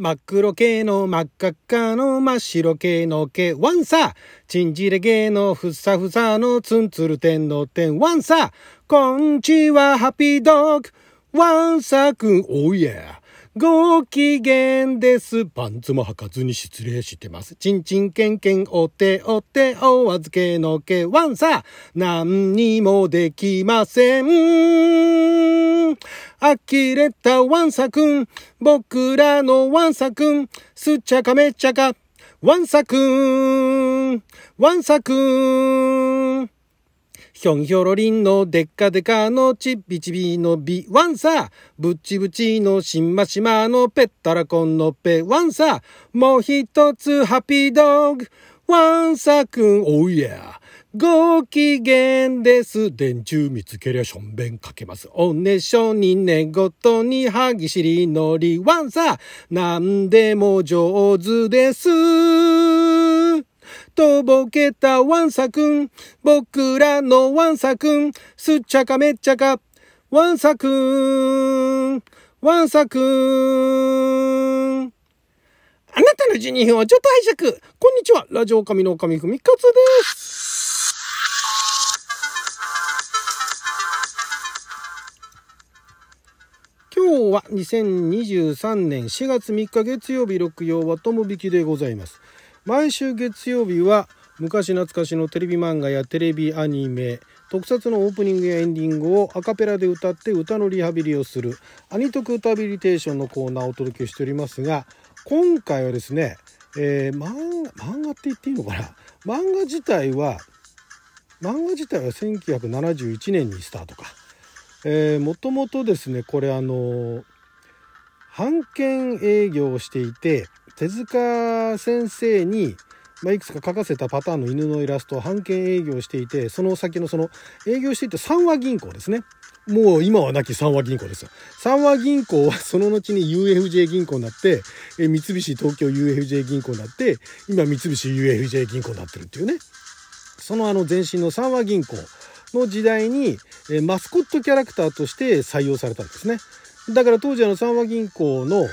真っ黒系の真っ赤っかの真っ白系の系ワンサチンジレ系のふさふさのツンツル天の天ワンサこんちはハッピードッグ。ワンサくん、おいや。ご機嫌です。パンツも履かずに失礼してます。ちんちんけんけんお手お手お預けのけワンサ何にもできません。呆れたワンサくん。僕らのワンサくん。すっちゃかめっちゃか。ワンサくん。ワンサくん。ひょんひょろりんのでっかでかのちびちびのビワンサぶちぶちのしんましまのぺったらこんのぺワンサもう一つハッピードッグワンサくんおいやご機嫌です。電柱見つけりゃしょんべんかけます。おねしょに寝言に歯ぎしりのりワンサなんでも上手です。とぼけたワンサくん、僕らのワンサくん、すっちゃかめっちゃか、ワンサくん、ワンサくん。あなたの12分をちょっと拝借。こんにちは。ラジオ神の神ふみかつです。今日は2023年4月3日月曜日六曜はとも引きでございます。毎週月曜日は昔懐かしのテレビ漫画やテレビアニメ特撮のオープニングやエンディングをアカペラで歌って歌のリハビリをするアニトク歌ビリテーションのコーナーをお届けしておりますが今回はですね、えー、漫漫画って言っていいのかな漫画自体は漫画自体は1971年にスタートか。えー、もともとですねこれあの版権営業をしていて手塚先生に、まあ、いくつか描かせたパターンの犬のイラストを版権営業していてその先のその営業していた三和銀行ですねもう今はなき三和銀行ですよ。三和銀行は その後に UFJ 銀行になって、え三菱東京 UFJ 銀行になって、今三菱 UFJ 銀行になってるっていうね。そのあの前身の三和銀行の時代に、えマスコットキャラクターとして採用されたんですね。だから当時あの三和銀行の、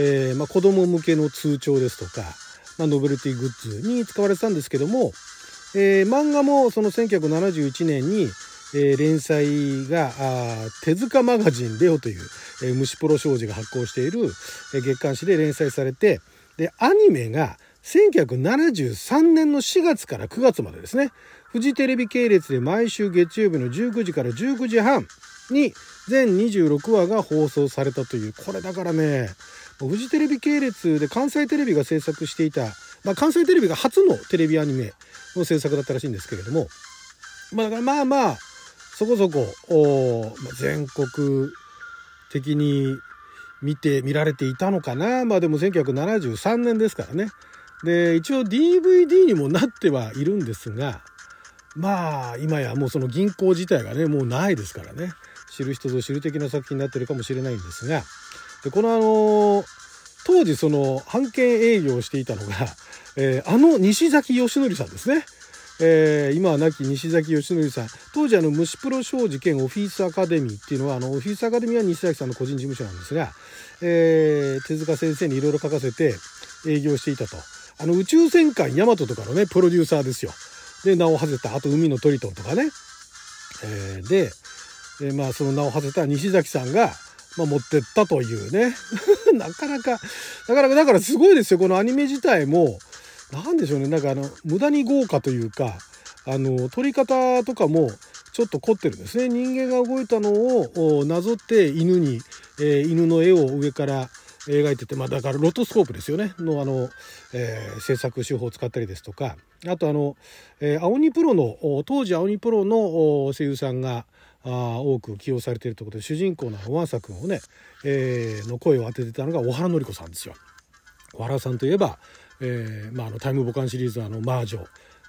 えー、まあ、子供向けの通帳ですとか、まあ、ノベルティグッズに使われてたんですけども、えー、漫画もその1971年に、えー、連載が手塚マガジンレオという、えー、虫プロ商事が発行している、えー、月刊誌で連載されてでアニメが1973年の4月から9月までですね。フジテレビ系列で毎週月曜日の19時から19時半に全26話が放送されたというこれだからねフジテレビ系列で関西テレビが制作していた、まあ、関西テレビが初のテレビアニメの制作だったらしいんですけれども、まあ、まあまあそこそこ全国的に見て見られていたのかな。まあでも1973年ですからね。で一応 DVD にもなってはいるんですがまあ今やもうその銀行自体がねもうないですからね。知る人ぞ知る的な作品になってるかもしれないんですがでこのあの当時その版権営業をしていたのが、えー、あの西崎義則さんですね。えー、今は亡き西崎義則さん。当時あの虫プロ商事兼オフィスアカデミーっていうのはあのオフィスアカデミーは西崎さんの個人事務所なんですが、えー、手塚先生にいろいろ書かせて営業していたと。あの宇宙戦艦ヤマトとかのねプロデューサーですよ。で名を馳せた。あと海のトリトンとかね、えー、で、えー、まあその名を馳せた西崎さんがまあ、持ってったというね。なかなかなかなかだからすごいですよ。このアニメ自体も何でしょうね。なんかあの無駄に豪華というかあの撮り方とかもちょっと凝ってるんですね。人間が動いたのをなぞって犬に、えー、犬の絵を上から描いてて、まあ、だからロトスコープですよね。のあの、えー、制作手法を使ったりですとか。あとあの、えー、青鬼プロの当時青鬼プロの声優さんがあ多く起用されているということで主人公のワンサ君をね、えー、の声を当ててたのが小原紀子さんですよ。小原さんといえば、えーまあ、あのタイムボカンシリーズあの魔女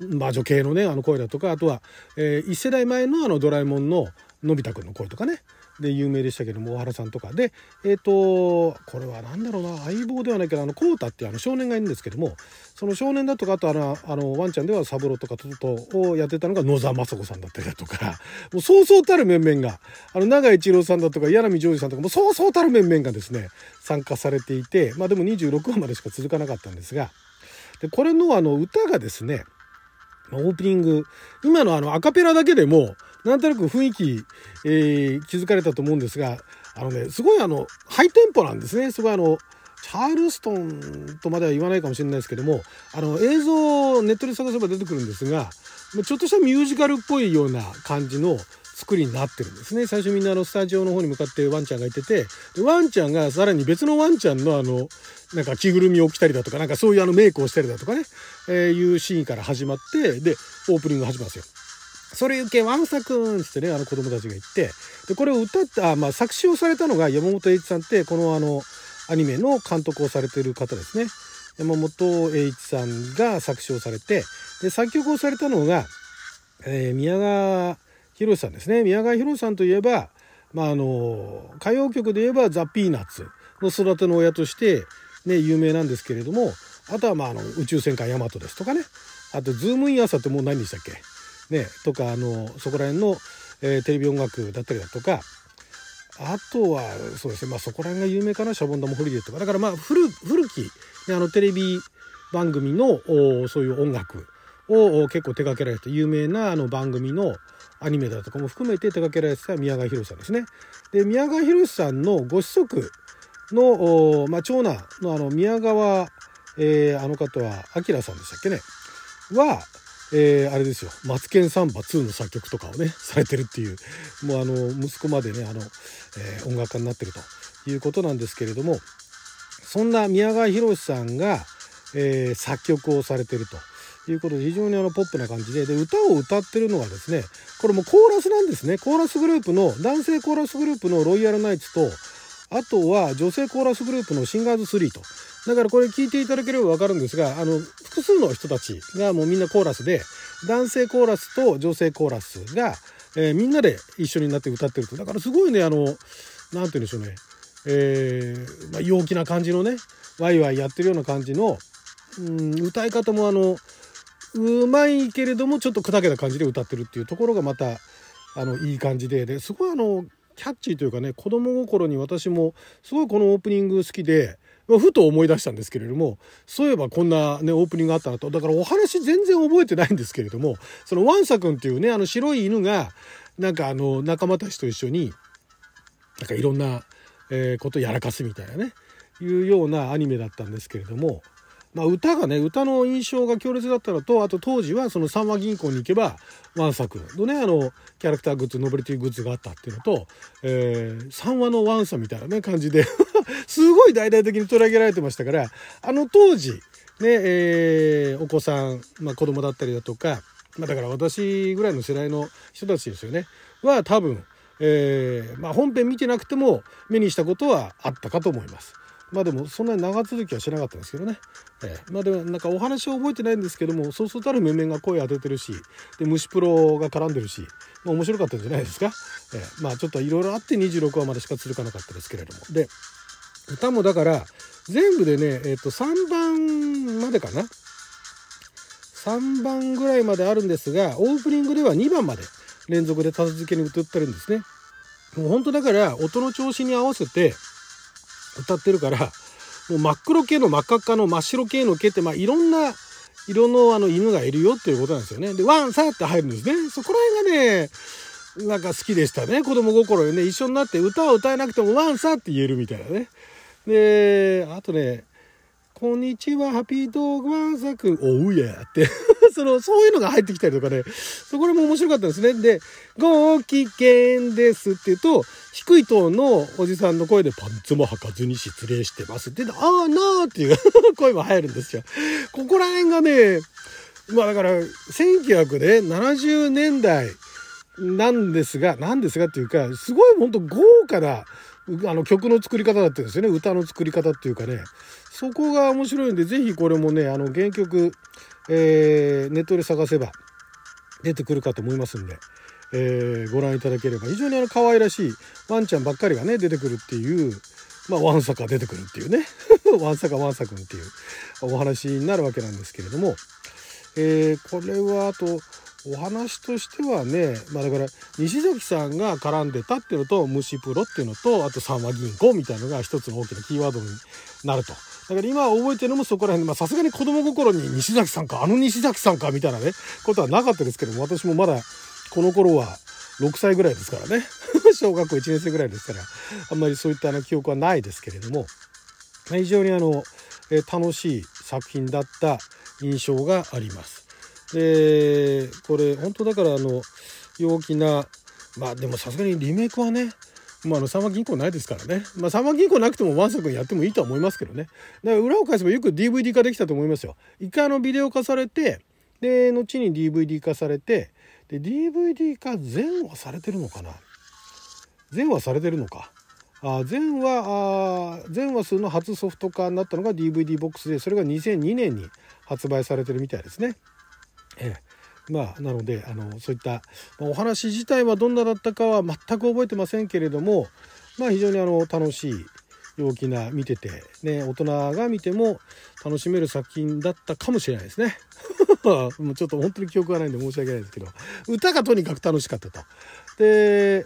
魔女系のねあの声だとかあとは、えー、1世代前のあのドラえもんののび太くんの声とかねで有名でしたけども大原さんとか。でえっ、ー、とこれは何だろうな。相棒ではないけどあのコータっていうあの少年がいるんですけどもその少年だとかあとあのあのワンちゃんではサブロとかトトトをやってたのが野沢雅子さんだったりだとか。もうそうそうたる面々があの永井一郎さんだとか柳ジョージさんとかもそうそうたる面々がですね参加されていてまあでも26話までしか続かなかったんですが。でこれのあの歌がですねオープニング今のあのアカペラだけでもなんとなく雰囲気、えー、気づかれたと思うんですがあのねすごいあのハイテンポなんですね。すごいあのチャールストンとまでは言わないかもしれないですけどもあの映像をネットで探せば出てくるんですがちょっとしたミュージカルっぽいような感じの作りになってるんですね。最初みんなあのスタジオの方に向かってワンちゃんがいててワンちゃんがさらに別のワンちゃんのあのなんか着ぐるみを着たりだとかなんかそういうあのメイクをしたりだとかね、えー、いうシーンから始まってでオープニング始まるんですよ。それ受けワンサくんってねあの子供たちが言ってでこれを歌ったまあ、作詞をされたのが山本栄一さんってこのあのアニメの監督をされてる方ですね。山本栄一さんが作詞をされてで作曲をされたのが、えー、宮川泰さんですね。宮川泰さんといえば、まあ、あの歌謡曲で言えばザ・ピーナッツの育ての親として、ね、有名なんですけれどもあとはまああの宇宙戦艦ヤマトですとかね。あとズームイン朝ってもう何でしたっけ？ねとかあのそこら辺の、えー、テレビ音楽だったりだとかあとはそうですねまあそこら辺が有名かなシャボン玉ホリデーとかだからまあ古古き、ね、あのテレビ番組のそういう音楽を結構手掛けられて有名なあの番組のアニメだとかも含めて手掛けられてた宮川博さんですね。で宮川博さんのご子息の、まあ、長男のあの宮川、えー、あの方は明さんでしたっけね？は、えー、あれですよ「マツケンサンバ2」の作曲とかをねされてるっていうもうあの息子までねあの、えー、音楽家になってるということなんですけれどもそんな宮川博さんが、えー、作曲をされてると。いうことで非常にあのポップな感じでで歌を歌ってるのはですねこれもコーラスなんですねコーラスグループの男性コーラスグループのロイヤルナイツとあとは女性コーラスグループのシンガーズ3とだからこれ聞いていただければ分かるんですがあの複数の人たちがもうみんなコーラスで男性コーラスと女性コーラスが、えー、みんなで一緒になって歌ってるとだからすごいねあの何て言うんでしょうねえー、まあ、陽気な感じのねワイワイやってるような感じの、うん、歌い方もあのうまいけれどもちょっと砕けた感じで歌ってるっていうところがまたあのいい感じでですごいあのキャッチーというかね子供心に私もすごいこのオープニング好きで。まあふと思い出したんですけれどもそういえばこんなねオープニングがあったなと。だからお話全然覚えてないんですけれどもそのワンサ君っていうねあの白い犬がなんかあの仲間たちと一緒になんかいろんな、えー、ことやらかすみたいなねいうようなアニメだったんですけれどもまあ、歌がね歌の印象が強烈だったのとあと当時はその三和銀行に行けばワンサクのねあのキャラクターグッズノベルティグッズがあったっていうのと、えー、三和のワンサみたいなね感じで すごい大々的に取り上げられてましたからあの当時ねえー、お子さん、まあ、子供だったりだとか、まあ、だから私ぐらいの世代の人たちですよね。は多分、えーまあ、本編見てなくても目にしたことはあったかと思います。まあでもそんなに長続きはしなかったんですけどね、えー、まあでもなんかお話は覚えてないんですけどもそうそうたる面々が声当ててるしで虫プロが絡んでるし、まあ、面白かったんじゃないですか、えー、まあちょっといろいろあって26話までしか続かなかったですけれども。で歌もだから全部でね、えー、と3番までかな3番ぐらいまであるんですがオープニングでは2番まで連続で立て続けに歌ってるんですねもう本当だから音の調子に合わせて歌ってるからもう真っ黒系の真っ赤っかの真っ白系の毛って、まあ、いろんな色のあの犬がいるよっていうことなんですよね。で、ワンサーって入るんですね。そこら辺がね、なんか好きでしたね。子供心でね、一緒になって歌を歌えなくてもワンサーって言えるみたいなね。で、あとね、こんにちは、ハッピードーグワンサ君、おうやって その、そういうのが入ってきたりとかね、そこでも面白かったですね。で、ご機嫌ですって言うと、低いトーンのおじさんの声でパンツも履かずに失礼してますって、ああなーっていう 声も入るんですよ。ここら辺がね、まあだから、1970年代なんですが、なんですがっていうか、すごい本当豪華な、あの曲の作り方だったんですよね。歌の作り方っていうかね。そこが面白いんで、ぜひこれもね、あの、原曲、えー、ネットで探せば出てくるかと思いますんで、えー、ご覧いただければ非常にあの可愛らしいワンちゃんばっかりがね出てくるっていうまあワンサカ出てくるっていうね ワンサカワンサ君っていうお話になるわけなんですけれども、えー、これはあとお話としてはね、まあだから西崎さんが絡んでたっていうのと虫プロっていうのとあと三和銀行みたいのが一つの大きなキーワードになると。だから今覚えてるのもそこら辺で、さすがに子供心に西崎さんか、あの西崎さんかみたいなね、ことはなかったですけども、私もまだこの頃は6歳ぐらいですからね。小学校1年生ぐらいですから、あんまりそういったあの記憶はないですけれども、非常にあの、楽しい作品だった印象があります。でこれ本当だからあの陽気なまあでもさすがにリメイクはねまあ、あの、三和銀行ないですからね。まあ、三和銀行なくてもワンサ君やってもいいとは思いますけどね。だから裏を返せばよく DVD 化できたと思いますよ。一回あのビデオ化されて、で、後に DVD 化されて、で、DVD 化全話されてるのかな？全話されてるのか？あ全話あ全話数の初ソフト化になったのが DVD ボックスでそれが2002年に発売されてるみたいですね。ええ、まあなのであのそういった、お話自体はどんなだったかは全く覚えてませんけれどもまあ非常にあの楽しい陽気な見ててね大人が見ても楽しめる作品だったかもしれないですね。もうちょっと本当に記憶がないんで申し訳ないですけど歌がとにかく楽しかったと。で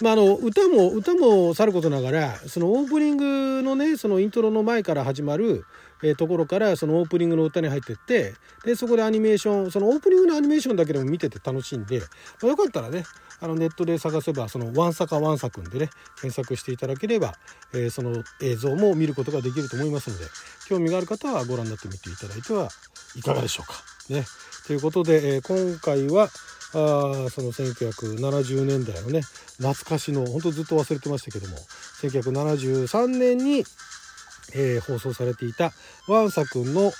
まあ、あの歌も歌もさることながらそのオープニングのねそのイントロの前から始まるえところからそのオープニングの歌に入ってってでそこでアニメーションそのオープニングのアニメーションだけでも見てて楽しいんで、まあ、よかったらねあのネットで探せばその「ワンサカワンサくん」でね検索していただければ、え、その映像も見ることができると思いますので興味がある方はご覧になってみていただいてはいかがでしょうか。ね、ということで、え、今回はあその1970年代のね懐かしの本当ずっと忘れてましたけども1973年にえー、放送されていたワンサくんの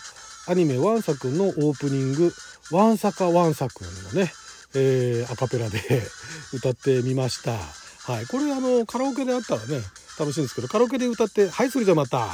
アニメワンサくんのオープニング「ワンサカワンサくん」のね、えー、アカペラで 歌ってみました。はい、これあのカラオケであったらね楽しいんですけどカラオケで歌って「はいそれじゃまた」